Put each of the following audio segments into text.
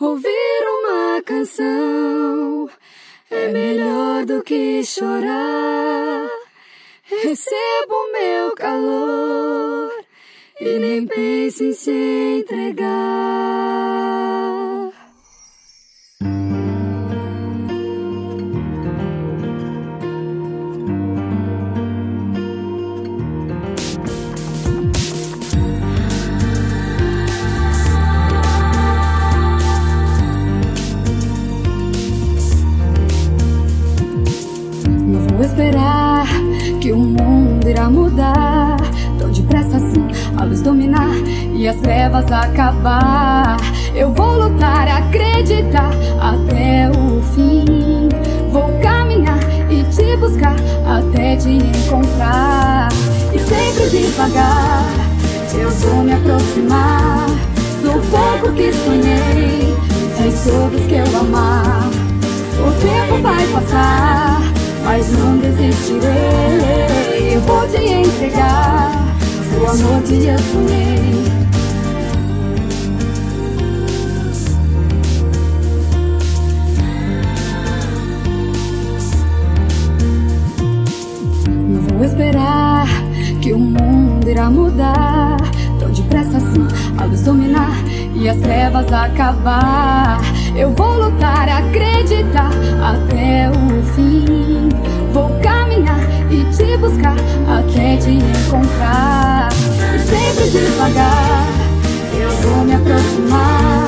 Ouvir uma canção é melhor do que chorar. Recebo meu calor e nem pense em se entregar. Mudar tão depressa assim, a luz dominar e as trevas acabar. Eu vou lutar, acreditar até o fim. Vou caminhar e te buscar até te encontrar. E sempre devagar eu vou me aproximar do pouco que sonhei, de todos que eu amar. O tempo vai passar, mas não desistirei. Eu vou te entregar o amor que eu. Não vou esperar que o mundo irá mudar tão depressa assim, a luz dominar e as trevas acabar. Encontrar. E sempre devagar eu vou me aproximar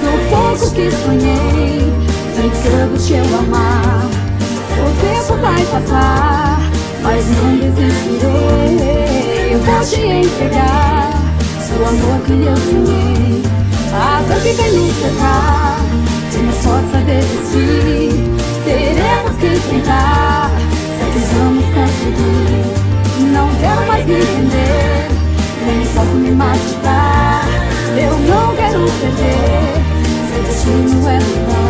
do pouco que sonhei, todos que eu amar. O tempo vai passar, mas não desistirei. Eu vou te entregar o amor que eu sonhei. A dor que vem nos cercar, me render, nem posso me machucar. Eu não quero perder, seu destino é mudar.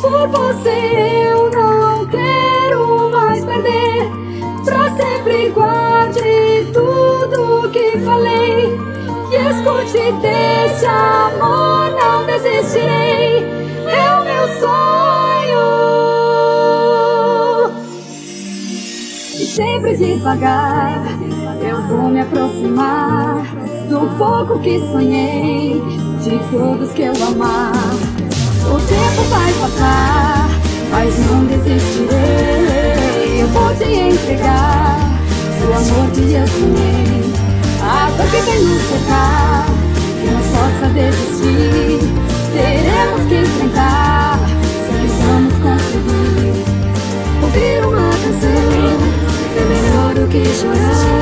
Por você eu não quero mais perder. Pra sempre guarde tudo que falei e escute desse amor. Não desistirei, é o meu sonho. E sempre devagar eu vou me aproximar do pouco que sonhei, de todos que eu amar. O tempo vai passar, mas não desistirei. Eu vou te entregar o amor que eu. A dor que vem nos cercar, que nos força a desistir. Teremos que enfrentar, que vamos conseguir. Ouvir uma canção é melhor do que chorar.